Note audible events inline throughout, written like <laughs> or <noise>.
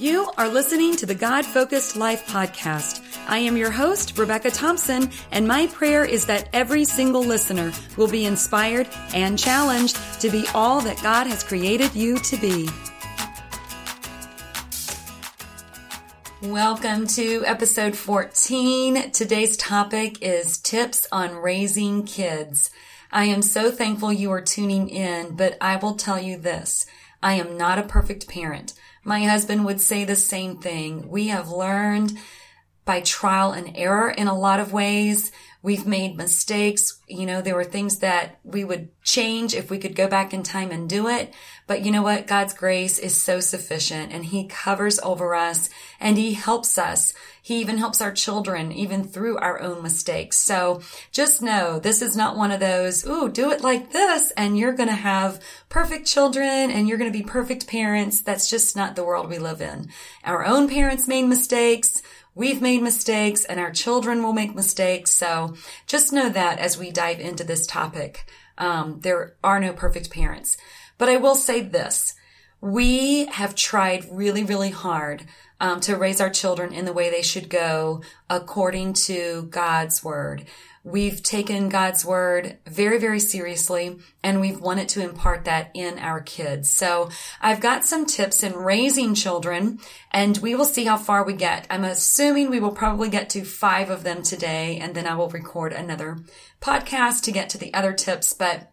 You are listening to the God Focused Life podcast. I am your host, Rebecca Thompson, and my prayer is that every single listener will be inspired and challenged to be all that God has created you to be. Welcome to episode 14. Today's topic is tips on raising kids. I am so thankful you are tuning in, but I will tell you this. I am not a perfect parent. My husband would say the same thing. We have learned by trial and error in a lot of ways. We've made mistakes. You know, there were things that we would change if we could go back in time and do it. But you know what? God's grace is so sufficient and he covers over us and he helps us. He even helps our children even through our own mistakes. So just know this is not one of those, ooh, do it like this and you're going to have perfect children and you're going to be perfect parents. That's just not the world we live in. Our own parents made mistakes. We've made mistakes and our children will make mistakes. So just know that as we dive into this topic, um, there are no perfect parents. But I will say this. We have tried really, really hard um, to raise our children in the way they should go according to God's word. We've taken God's word very, very seriously and we've wanted to impart that in our kids. So I've got some tips in raising children and we will see how far we get. I'm assuming we will probably get to five of them today and then I will record another podcast to get to the other tips. But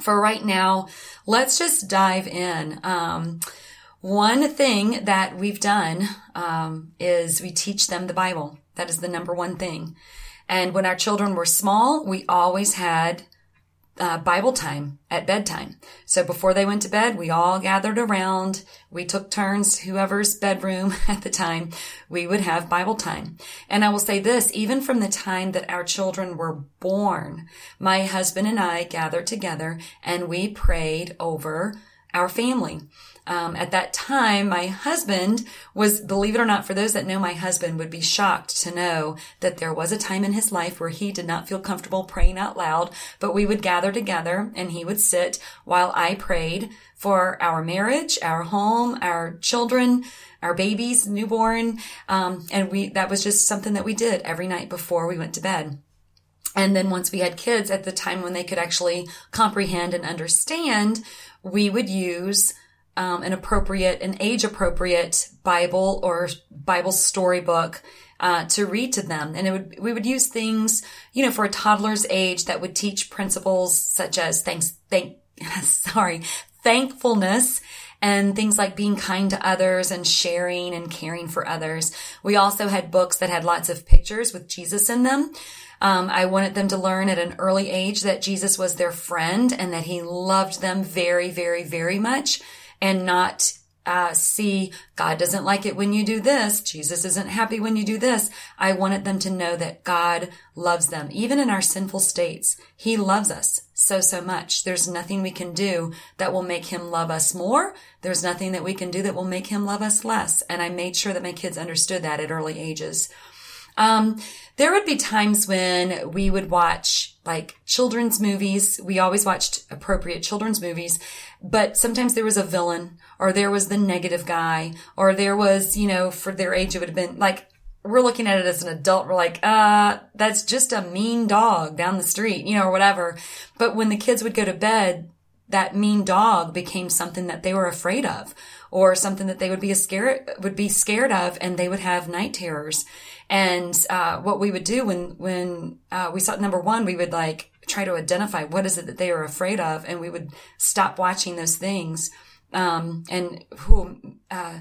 for right now, let's just dive in. Um, one thing that we've done um, is we teach them the Bible. That is the number one thing. And when our children were small, we always had uh, Bible time at bedtime. So before they went to bed, we all gathered around. We took turns, whoever's bedroom <laughs> at the time, we would have Bible time. And I will say this, even from the time that our children were born, my husband and I gathered together and we prayed over our family. Um, at that time, my husband was, believe it or not, for those that know my husband would be shocked to know that there was a time in his life where he did not feel comfortable praying out loud, but we would gather together and he would sit while I prayed for our marriage, our home, our children, our babies, newborn. Um, and we, that was just something that we did every night before we went to bed. And then once we had kids at the time when they could actually comprehend and understand, we would use um, an appropriate, an age appropriate Bible or Bible storybook uh, to read to them. And it would, we would use things, you know, for a toddler's age that would teach principles such as thanks, thank, <laughs> sorry, thankfulness and things like being kind to others and sharing and caring for others. We also had books that had lots of pictures with Jesus in them. Um, I wanted them to learn at an early age that Jesus was their friend and that he loved them very, very, very much and not uh, see God doesn't like it when you do this. Jesus isn't happy when you do this. I wanted them to know that God loves them, even in our sinful states. He loves us so, so much. There's nothing we can do that will make him love us more. There's nothing that we can do that will make him love us less. And I made sure that my kids understood that at early ages. Um, there would be times when we would watch like children's movies. We always watched appropriate children's movies, but sometimes there was a villain or there was the negative guy or there was, you know, for their age, it would have been like, we're looking at it as an adult. We're like, uh, that's just a mean dog down the street, you know, or whatever. But when the kids would go to bed, that mean dog became something that they were afraid of or something that they would be scared, would be scared of and they would have night terrors. And uh, what we would do when when uh, we saw number one, we would like try to identify what is it that they are afraid of, and we would stop watching those things. Um, and who uh,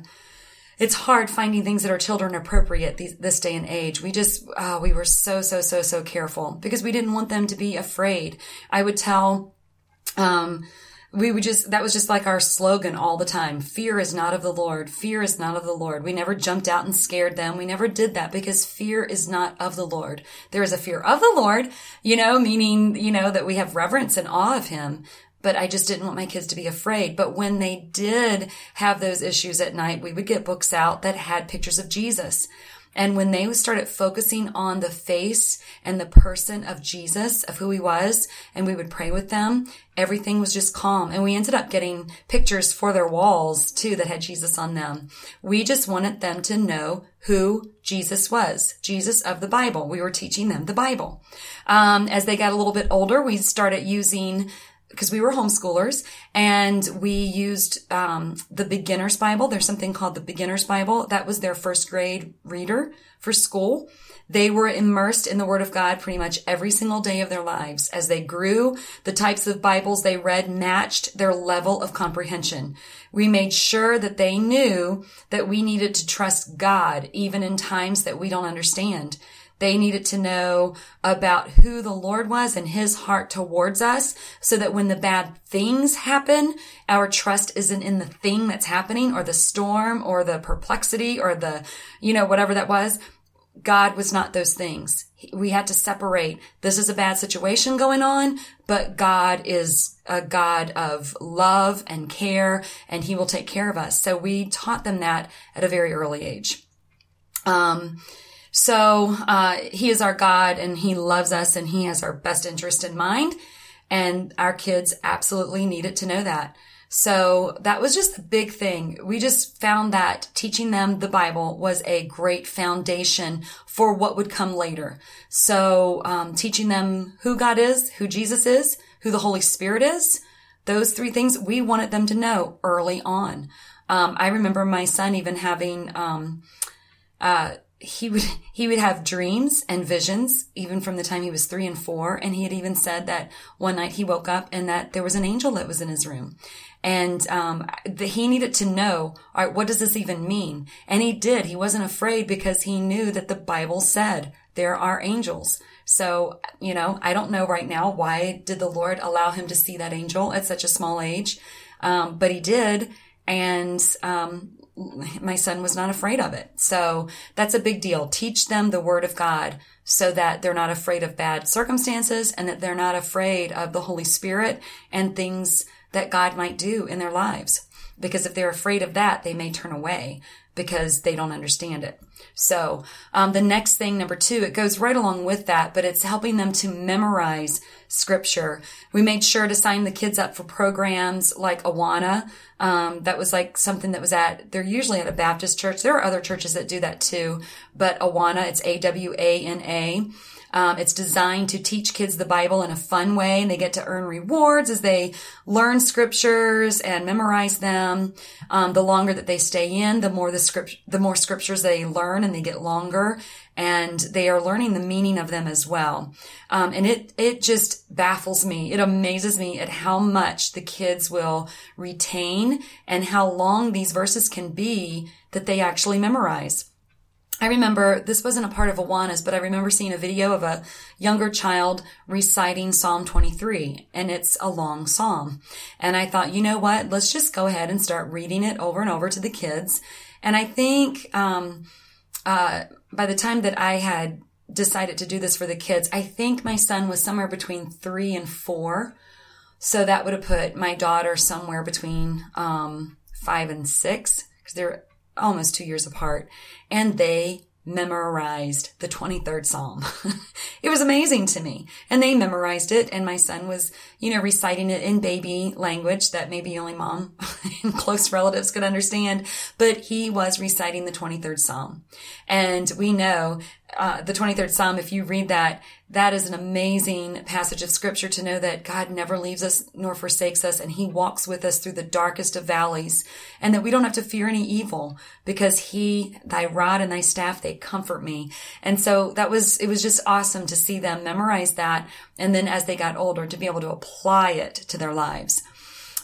it's hard finding things that are children appropriate these, this day and age. We just uh, we were so so so so careful because we didn't want them to be afraid. I would tell. Um, we would just, that was just like our slogan all the time. Fear is not of the Lord. Fear is not of the Lord. We never jumped out and scared them. We never did that because fear is not of the Lord. There is a fear of the Lord, you know, meaning, you know, that we have reverence and awe of him. But I just didn't want my kids to be afraid. But when they did have those issues at night, we would get books out that had pictures of Jesus And when they started focusing on the face and the person of Jesus, of who he was, and we would pray with them, everything was just calm. And we ended up getting pictures for their walls too that had Jesus on them. We just wanted them to know who Jesus was, Jesus of the Bible. We were teaching them the Bible. Um, as they got a little bit older, we started using because we were homeschoolers and we used um, the beginner's bible. There's something called the beginner's bible. That was their first grade reader for school. They were immersed in the word of god pretty much every single day of their lives. As they grew the types of bibles they read matched their level of comprehension. We made sure that they knew that we needed to trust god even in times that we don't understand they needed to know about who the Lord was and his heart towards us so that when the bad things happen, our trust isn't in the thing that's happening or the storm or the perplexity or the, you know, whatever that was. God was not those things. We had to separate. This is a bad situation going on, but God is a God of love and care and he will take care of us. So we taught them that at a very early age. Um, so uh, he is our God and he loves us and he has our best interest in mind. And our kids absolutely needed to know that. So that was just a big thing. We just found that teaching them the Bible was a great foundation for what would come later. So um, teaching them who God is, who Jesus is, who the Holy Spirit is, those three things we wanted them to know early on. Um, I remember my son even having um, uh, he would <laughs> he would have dreams and visions even from the time he was three and four. And he had even said that one night he woke up and that there was an angel that was in his room. And um, he needed to know all right what does this even mean? And he did. He wasn't afraid because he knew that the bible said there are angels. So you know i don't know right now why did the lord allow him to see that angel at such a small age. Um, but he did. And um, <laughs> my son was not afraid of it. So that's a big deal. Teach them the word of God so that they're not afraid of bad circumstances and that they're not afraid of the Holy Spirit and things that God might do in their lives. Because if they're afraid of that, they may turn away because they don't understand it. So, um, the next thing, number two, it goes right along with that, but it's helping them to memorize scripture. We made sure to sign the kids up for programs like Awana. Um, that was like something that was at, they're usually at a Baptist church. There are other churches that do that too, but Awana, it's A-W-A-N-A. Um, it's designed to teach kids the Bible in a fun way and they get to earn rewards as they learn scriptures and memorize them. Um, the longer that they stay in, the more the script, the more scriptures they learn and they get longer and they are learning the meaning of them as well. Um, and it, it just baffles me. It amazes me at how much the kids will retain and how long these verses can be that they actually memorize. I remember this wasn't a part of Awana's, but I remember seeing a video of a younger child reciting Psalm 23, and it's a long psalm. And I thought, you know what? Let's just go ahead and start reading it over and over to the kids. And I think um, uh, by the time that I had decided to do this for the kids, I think my son was somewhere between three and four. So that would have put my daughter somewhere between um, five and six because they're almost two years apart, and they memorized the 23rd Psalm. <laughs> it was amazing to me. And they memorized it, and my son was, you know, reciting it in baby language that maybe only mom <laughs> and close relatives could understand, but he was reciting the 23rd Psalm. And we know uh, the 23rd Psalm, if you read that, that is an amazing passage of scripture to know that God never leaves us nor forsakes us and he walks with us through the darkest of valleys and that we don't have to fear any evil because he, thy rod and thy staff, they comfort me. And so that was, it was just awesome to see them memorize that. And then as they got older to be able to apply it to their lives.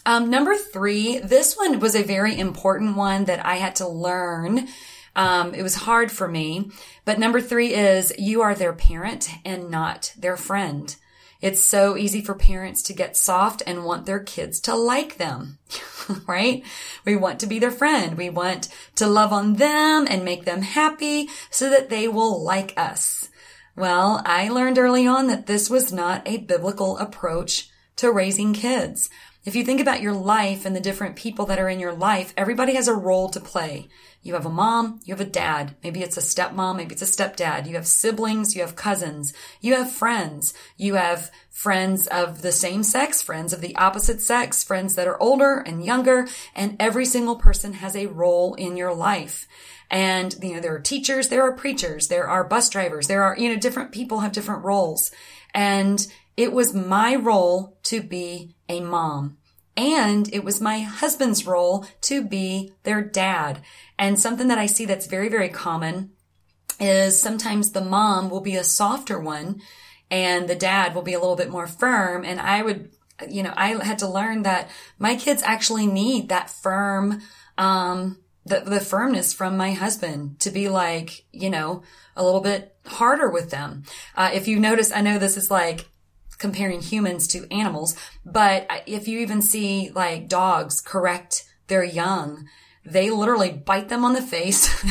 Um, number three, this one was a very important one that I had to learn um, it was hard for me. But number three is you are their parent and not their friend. It's so easy for parents to get soft and want their kids to like them, <laughs> right? We want to be their friend. We want to love on them and make them happy so that they will like us. Well, I learned early on that this was not a biblical approach to raising kids. if you think about your life and the different people that are in your life, everybody has a role to play. You have a mom, you have a dad. Maybe it's a stepmom, maybe it's a stepdad. You have siblings, you have cousins, you have friends, you have friends of the same sex, friends of the opposite sex, friends that are older and younger, and every single person has a role in your life. And, you know, there are teachers, there are preachers, there are bus drivers, there are, you know, different people have different roles. And it was my role to be a mom. And it was my husband's role to be their dad. And something that I see that's very, very common is sometimes the mom will be a softer one and the dad will be a little bit more firm. And I would, you know, I had to learn that my kids actually need that firm, um, the, the firmness from my husband to be like, you know, a little bit harder with them. Uh, if you notice, I know this is like comparing humans to animals, but if you even see like dogs correct their young, they literally bite them on the face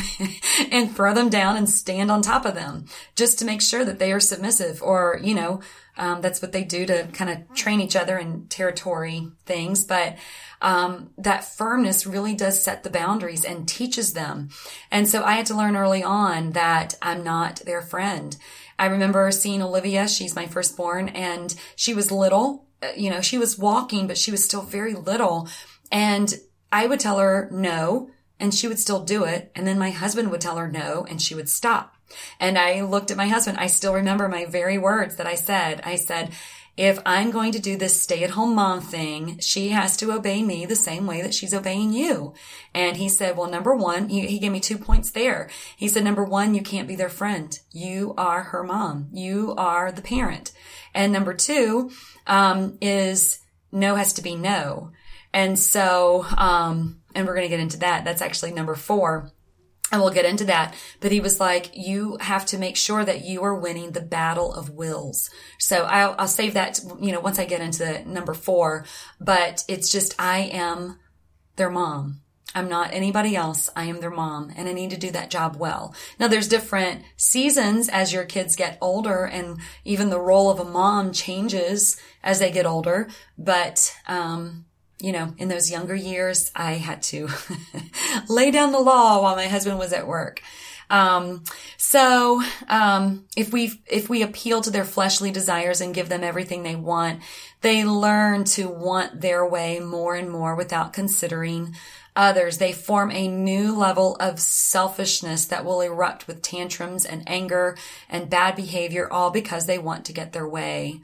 <laughs> and throw them down and stand on top of them just to make sure that they are submissive or, you know, um, that's what they do to kind of train each other in territory things. But, um, that firmness really does set the boundaries and teaches them. And so I had to learn early on that I'm not their friend. I remember seeing Olivia. She's my firstborn and she was little. Uh, you know, she was walking, but she was still very little. And I would tell her no, and she would still do it. And then my husband would tell her no, and she would stop. And I looked at my husband. I still remember my very words that I said. I said, if I'm going to do this stay at home mom thing, she has to obey me the same way that she's obeying you. And he said, well, number one, he, he, gave me two points there. He said, number one, you can't be their friend. You are her mom. You are the parent. And number two, um, is no has to be no. And so, um, and we're going to get into that. That's actually number four and we'll get into that. But he was like, you have to make sure that you are winning the battle of wills. So I'll, I'll save that, you know, once I get into number four, but it's just, I am their mom. I'm not anybody else. I am their mom and I need to do that job well. Now there's different seasons as your kids get older and even the role of a mom changes as they get older. But, um, you know, in those younger years, I had to <laughs> lay down the law while my husband was at work. Um, so, um, if we, if we appeal to their fleshly desires and give them everything they want, they learn to want their way more and more without considering others. They form a new level of selfishness that will erupt with tantrums and anger and bad behavior, all because they want to get their way.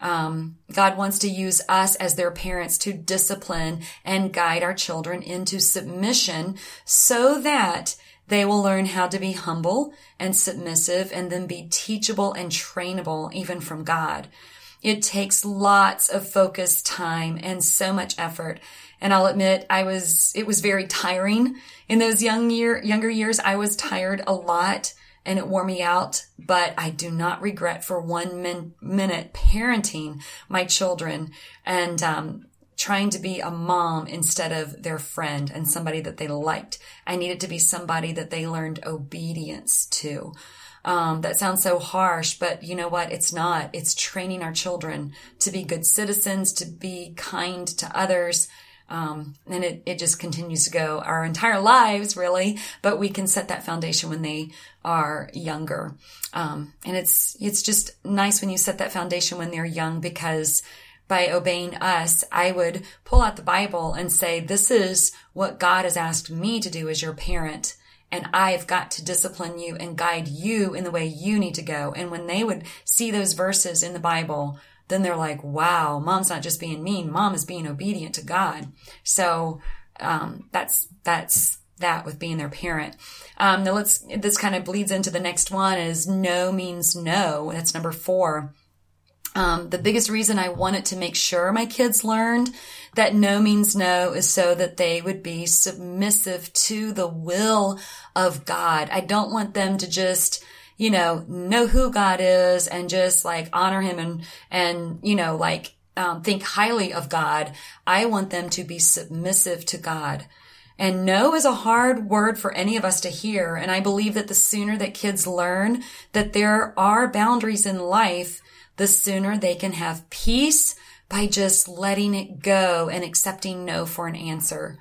Um, God wants to use us as their parents to discipline and guide our children into submission so that they will learn how to be humble and submissive and then be teachable and trainable even from God. It takes lots of focus, time, and so much effort. And I'll admit I was, it was very tiring in those young year, younger years. I was tired a lot and it wore me out, but I do not regret for one min- minute parenting my children and, um, trying to be a mom instead of their friend and somebody that they liked. I needed to be somebody that they learned obedience to. Um, that sounds so harsh, but you know what? It's not. It's training our children to be good citizens, to be kind to others, um, and it, it just continues to go our entire lives, really. But we can set that foundation when they are younger. Um, and it's, it's just nice when you set that foundation when they're young because by obeying us, I would pull out the Bible and say, this is what God has asked me to do as your parent. And I've got to discipline you and guide you in the way you need to go. And when they would see those verses in the Bible, then they're like, wow, mom's not just being mean. Mom is being obedient to God. So, um, that's, that's that with being their parent. Um, now let's, this kind of bleeds into the next one is no means no. That's number four. Um, the biggest reason I wanted to make sure my kids learned that no means no is so that they would be submissive to the will of God. I don't want them to just, you know, know who God is and just like honor him and, and, you know, like, um, think highly of God. I want them to be submissive to God. And no is a hard word for any of us to hear. And I believe that the sooner that kids learn that there are boundaries in life, the sooner they can have peace, by just letting it go and accepting no for an answer.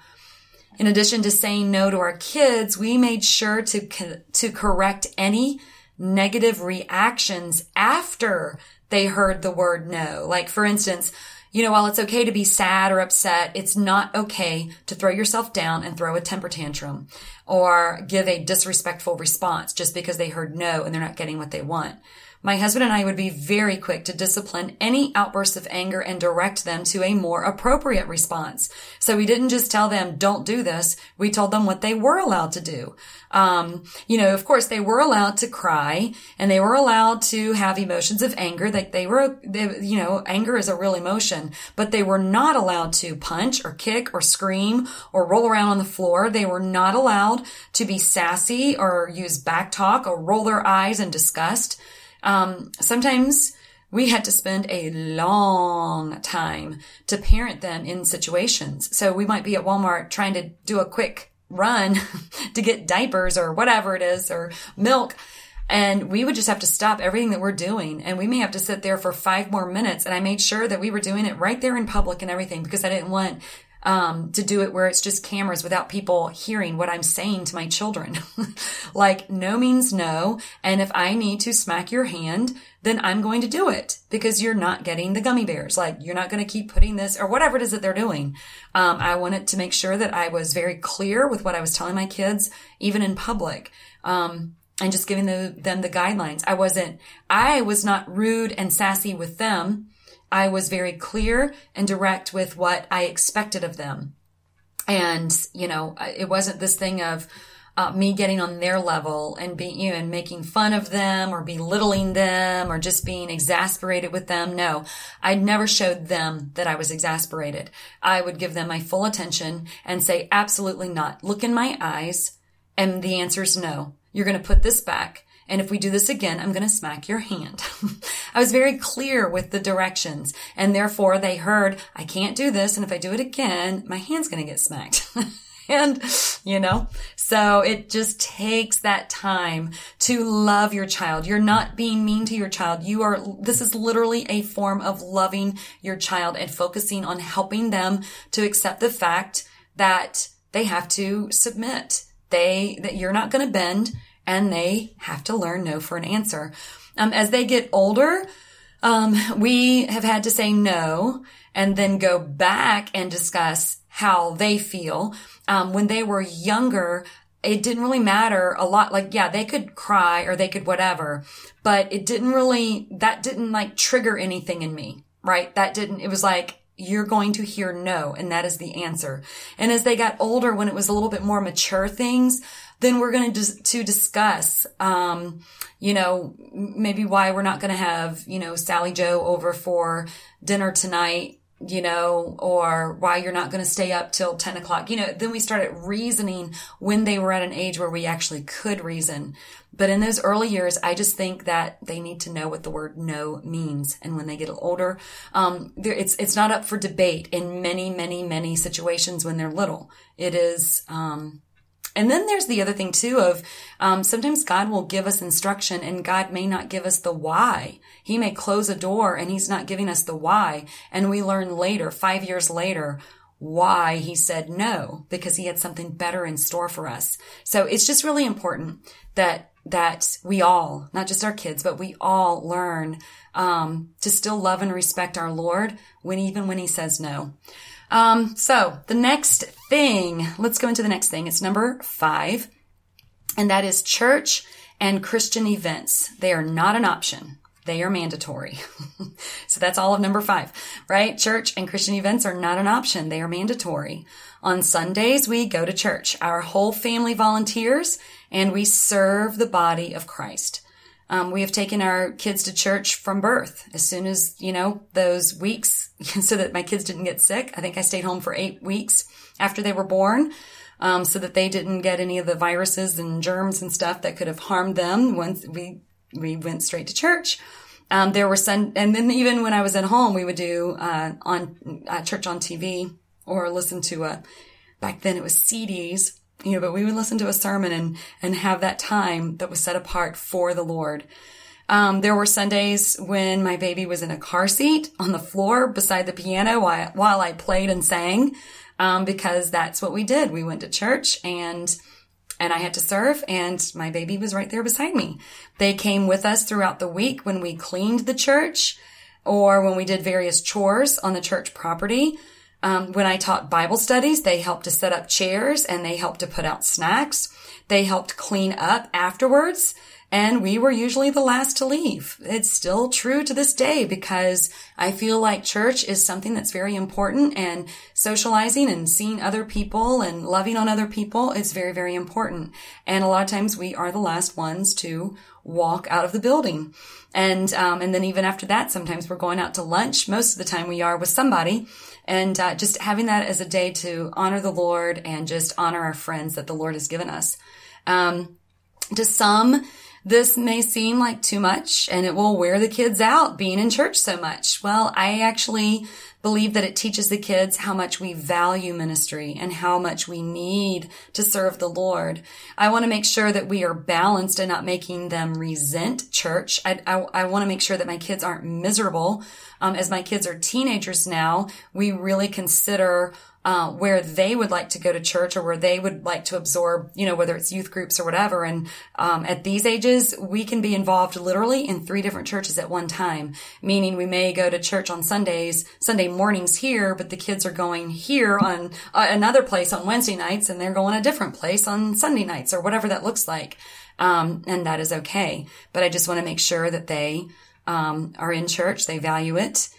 In addition to saying no to our kids, we made sure to, co- to correct any negative reactions after they heard the word no. Like, for instance, you know, while it's okay to be sad or upset, it's not okay to throw yourself down and throw a temper tantrum or give a disrespectful response just because they heard no and they're not getting what they want. My husband and I would be very quick to discipline any outbursts of anger and direct them to a more appropriate response. So we didn't just tell them, don't do this. We told them what they were allowed to do. Um, you know, of course, they were allowed to cry and they were allowed to have emotions of anger. Like they were, they, you know, anger is a real emotion, but they were not allowed to punch or kick or scream or roll around on the floor. They were not allowed to be sassy or use back talk or roll their eyes in disgust. Um, sometimes we had to spend a long time to parent them in situations. So we might be at Walmart trying to do a quick run <laughs> to get diapers or whatever it is or milk. And we would just have to stop everything that we're doing. And we may have to sit there for five more minutes. And I made sure that we were doing it right there in public and everything because I didn't want um, to do it where it's just cameras without people hearing what I'm saying to my children. <laughs> like, no means no. And if I need to smack your hand, then I'm going to do it because you're not getting the gummy bears. Like, you're not going to keep putting this or whatever it is that they're doing. Um, I wanted to make sure that I was very clear with what I was telling my kids, even in public. Um, and just giving the, them the guidelines. I wasn't, I was not rude and sassy with them I was very clear and direct with what I expected of them. And, you know, it wasn't this thing of, uh, me getting on their level and being, you know, and making fun of them or belittling them or just being exasperated with them. No, I never showed them that I was exasperated. I would give them my full attention and say, absolutely not. Look in my eyes. And the answer is no. You're going to put this back. And if we do this again, I'm going to smack your hand. <laughs> I was very clear with the directions and therefore they heard, I can't do this. And if I do it again, my hand's going to get smacked. <laughs> and, you know, so it just takes that time to love your child. You're not being mean to your child. You are, this is literally a form of loving your child and focusing on helping them to accept the fact that they have to submit. They, that you're not going to bend and they have to learn no for an answer. Um, as they get older, um, we have had to say no and then go back and discuss how they feel. Um, when they were younger, it didn't really matter a lot. Like, yeah, they could cry or they could whatever, but it didn't really, that didn't like trigger anything in me, right? That didn't, it was like, you're going to hear no, and that is the answer. And as they got older, when it was a little bit more mature things, then we're going to dis- to discuss, um, you know, maybe why we're not going to have, you know, Sally Joe over for dinner tonight, you know, or why you're not going to stay up till 10 o'clock. You know, then we started reasoning when they were at an age where we actually could reason. But in those early years, I just think that they need to know what the word no means. And when they get older, um, it's, it's not up for debate in many, many, many situations when they're little. It is, um, and then there's the other thing too of um, sometimes God will give us instruction and God may not give us the why. He may close a door and he's not giving us the why. And we learn later, five years later, why he said no, because he had something better in store for us. So it's just really important that that we all, not just our kids, but we all learn um, to still love and respect our Lord when even when He says no. Um, so the next thing, let's go into the next thing. It's number five, and that is church and Christian events. They are not an option. They are mandatory. <laughs> so that's all of number five, right? Church and Christian events are not an option. They are mandatory. On Sundays, we go to church. Our whole family volunteers and we serve the body of Christ. Um, we have taken our kids to church from birth. As soon as, you know, those weeks, <laughs> so that my kids didn't get sick. I think I stayed home for eight weeks after they were born. Um, so that they didn't get any of the viruses and germs and stuff that could have harmed them once we, we went straight to church. Um, there were some, and then even when I was at home, we would do, uh, on, uh, church on TV or listen to a, back then it was CDs you know, but we would listen to a sermon and, and have that time that was set apart for the Lord. Um, there were Sundays when my baby was in a car seat on the floor beside the piano while, while I played and sang, um, because that's what we did. We went to church and and I had to serve and my baby was right there beside me. They came with us throughout the week when we cleaned the church or when we did various chores on the church property. Um, when I taught Bible studies, they helped to set up chairs and they helped to put out snacks. They helped clean up afterwards and we were usually the last to leave. It's still true to this day because I feel like church is something that's very important and socializing and seeing other people and loving on other people is very, very important. And a lot of times we are the last ones to walk out of the building. And, um, and then even after that, sometimes we're going out to lunch. Most of the time we are with somebody and uh, just having that as a day to honor the Lord and just honor our friends that the Lord has given us. Um, to some, this may seem like too much and it will wear the kids out being in church so much. Well, I actually believe that it teaches the kids how much we value ministry and how much we need to serve the Lord. I want to make sure that we are balanced and not making them resent church. I, I, I want to make sure that my kids aren't miserable. Um, as my kids are teenagers now, we really consider uh, where they would like to go to church or where they would like to absorb, you know, whether it's youth groups or whatever. And um, at these ages, we can be involved literally in three different churches at one time, meaning we may go to church on Sundays, Sunday mornings here, but the kids are going here on uh, another place on Wednesday nights and they're going a different place on Sunday nights or whatever that looks like. Um, and that is okay. But I just want to make sure that they um, are in church, they value it,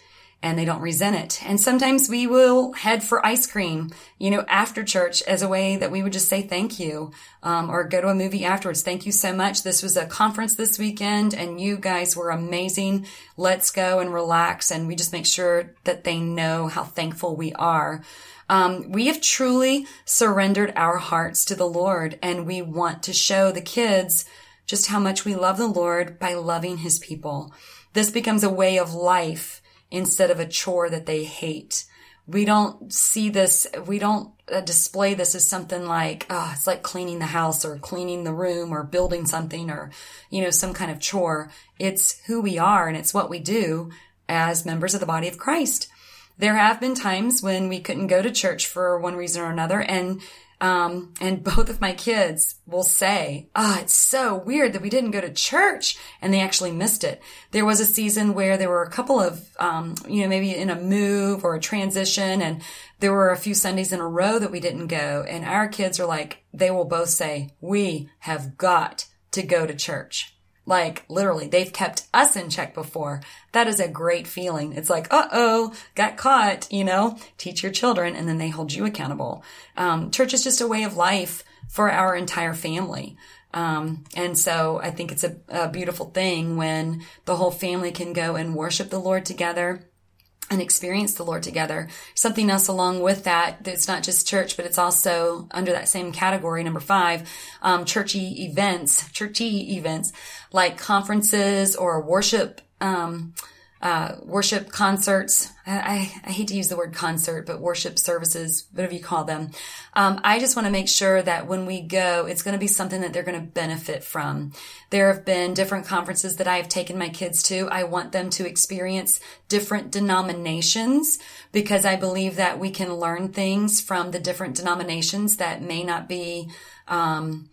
and they don't resent it. And sometimes we will head for ice cream, you know, after church as a way that we would just say thank you, um, or go to a movie afterwards. Thank you so much. This was a conference this weekend and you guys were amazing. Let's go and relax. And we just make sure that they know how thankful we are. Um, we have truly surrendered our hearts to the Lord and we want to show the kids just how much we love the Lord by loving his people. This becomes a way of life instead of a chore that they hate. We don't see this, we don't uh, display this as something like, oh, it's like cleaning the house or cleaning the room or building something or, you know, some kind of chore. It's who we are and it's what we do as members of the body of Christ. There have been times when we couldn't go to church for one reason or another and um, and both of my kids will say, ah, oh, it's so weird that we didn't go to church and they actually missed it. There was a season where there were a couple of, um, you know, maybe in a move or a transition and there were a few Sundays in a row that we didn't go. And our kids are like, they will both say, we have got to go to church. Like literally, they've kept us in check before. That is a great feeling. It's like, uh oh, got caught, you know, teach your children and then they hold you accountable. Um, church is just a way of life for our entire family. Um, and so I think it's a, a beautiful thing when the whole family can go and worship the Lord together and experience the Lord together. Something else along with that, it's not just church, but it's also under that same category, number five, um, churchy events, churchy events like conferences or worship, um, uh, worship concerts. I, I, hate to use the word concert, but worship services, whatever you call them. Um, I just want to make sure that when we go, it's going to be something that they're going to benefit from. There have been different conferences that I have taken my kids to. I want them to experience different denominations because I believe that we can learn things from the different denominations that may not be um,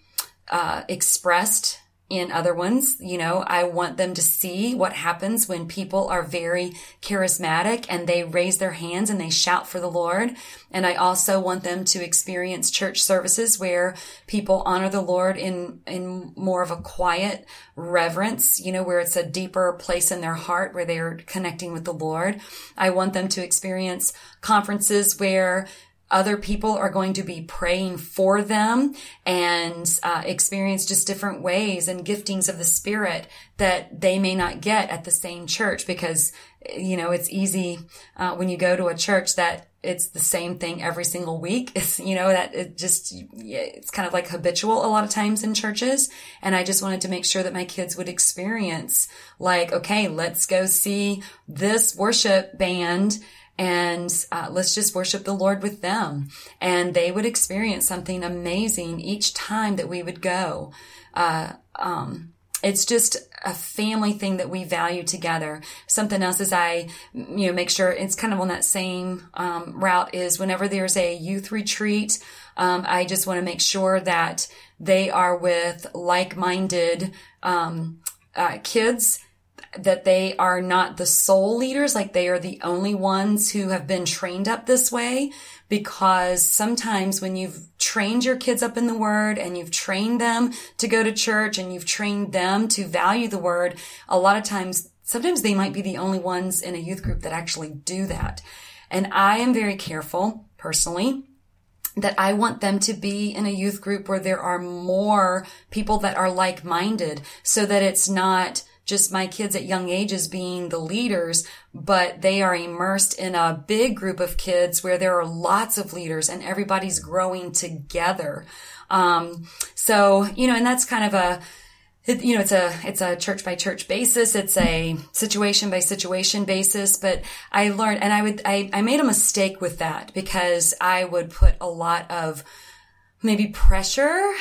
uh, expressed in other ones. You know, I want them to see what happens when people are very charismatic and they raise their hands and they shout for the Lord. And I also want them to experience church services where people honor the Lord in, in more of a quiet reverence, you know, where it's a deeper place in their heart where they're connecting with the Lord. I want them to experience conferences where other people are going to be praying for them and uh, experience just different ways and giftings of the spirit that they may not get at the same church because you know it's easy uh, when you go to a church that it's the same thing every single week. <laughs> It's you know that it just it's kind of like habitual a lot of times in churches. And i just wanted to make sure that my kids would experience like okay let's go see this worship band and uh, let's just worship the Lord with them. And they would experience something amazing each time that we would go. Uh, um, it's just a family thing that we value together. Something else is I, you know, make sure it's kind of on that same um, route is whenever there's a youth retreat, um, I just want to make sure that they are with like-minded um, uh, kids that they are not the sole leaders, like they are the only ones who have been trained up this way. Because sometimes when you've trained your kids up in the word and you've trained them to go to church and you've trained them to value the word, a lot of times, sometimes they might be the only ones in a youth group that actually do that. And I am very careful personally that I want them to be in a youth group where there are more people that are like-minded so that it's not just my kids at young ages being the leaders, but they are immersed in a big group of kids where there are lots of leaders and everybody's growing together. Um, so, you know, and that's kind of a, it, you know, it's a, it's a church by church basis. It's a situation by situation basis. But I learned, and I would, I, I made a mistake with that because I would put a lot of, maybe pressure.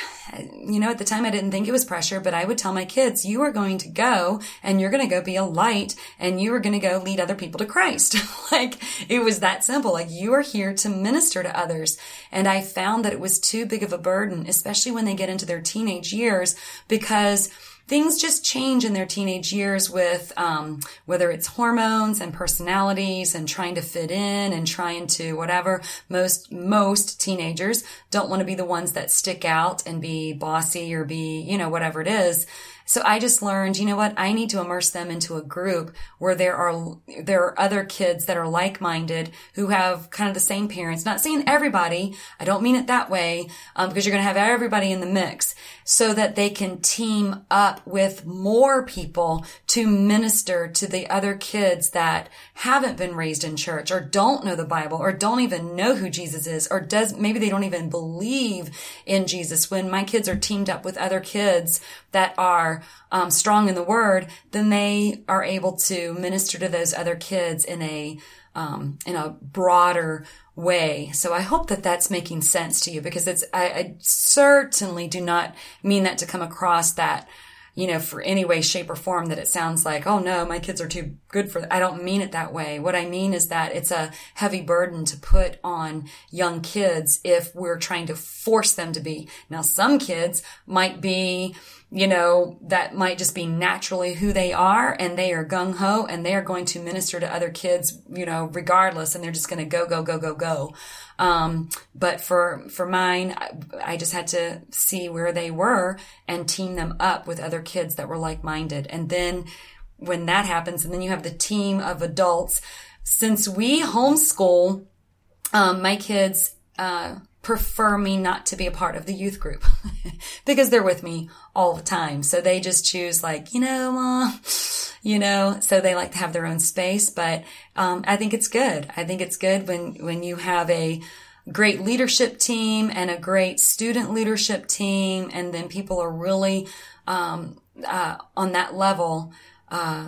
You know, at the time I didn't think it was pressure, but I would tell my kids, you are going to go and you're going to go be a light and you are going to go lead other people to Christ. <laughs> like it was that simple. Like you are here to minister to others. And I found that it was too big of a burden, especially when they get into their teenage years because things just change in their teenage years with um, whether it's hormones and personalities and trying to fit in and trying to whatever. Most most teenagers don't want to be the ones that stick out and be bossy or be you know whatever it is so I just learned, you know what? I need to immerse them into a group where there are, there are other kids that are like-minded who have kind of the same parents. Not saying everybody. I don't mean it that way, um, because you're going to have everybody in the mix so that they can team up with more people to minister to the other kids that haven't been raised in church or don't know the Bible or don't even know who Jesus is or does, maybe they don't even believe in Jesus. When my kids are teamed up with other kids that are um, strong in the word, then they are able to minister to those other kids in a um, in a broader way. So I hope that that's making sense to you because it's I, I certainly do not mean that to come across that you know, for any way, shape, or form that it sounds like, oh no, my kids are too good for that. I don't mean it that way. What I mean is that it's a heavy burden to put on young kids if we're trying to force them to be. Now, some kids might be, you know, that might just be naturally who they are and they are gung ho and they are going to minister to other kids, you know, regardless and they're just going to go, go, go, go, go. Um, but for, for mine, I, just had to see where they were and team them up with other kids that were like-minded. And then when that happens, and then you have the team of adults, since we homeschool, um, my kids, uh, prefer me not to be a part of the youth group <laughs> because they're with me all the time. So they just choose like, you know, mom, <laughs> you know, so they like to have their own space. But, um, I think it's good. I think it's good when, when you have a great leadership team and a great student leadership team. And then people are really, um, uh, on that level, uh, uh,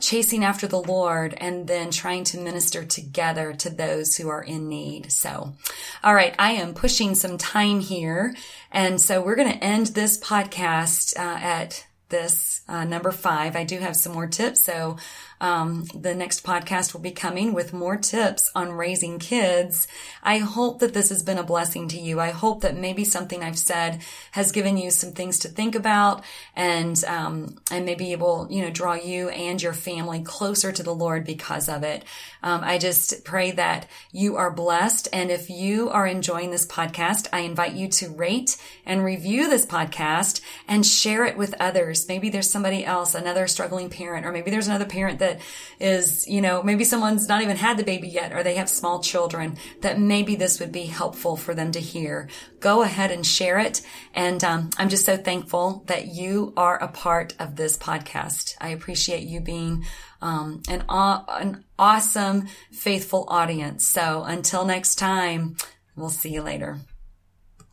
chasing after the Lord and then trying to minister together to those who are in need. So, all right, I am pushing some time here. And so we're going to end this podcast uh, at this uh, number five. I do have some more tips. So um, the next podcast will be coming with more tips on raising kids. I hope that this has been a blessing to you. I hope that maybe something I've said has given you some things to think about and, um, and maybe it will, you know, draw you and your family closer to the Lord because of it. Um, I just pray that you are blessed. And if you are enjoying this podcast, I invite you to rate and review this podcast and share it with others. Maybe there's somebody else, another struggling parent, or maybe there's another parent that is, you know, maybe someone's not even had the baby yet or they have small children that maybe this would be helpful for them to hear. Go ahead and share it. And um, I'm just so thankful that you are a part of this podcast. I appreciate you being um, an, an awesome, faithful audience. So until next time, we'll see you later.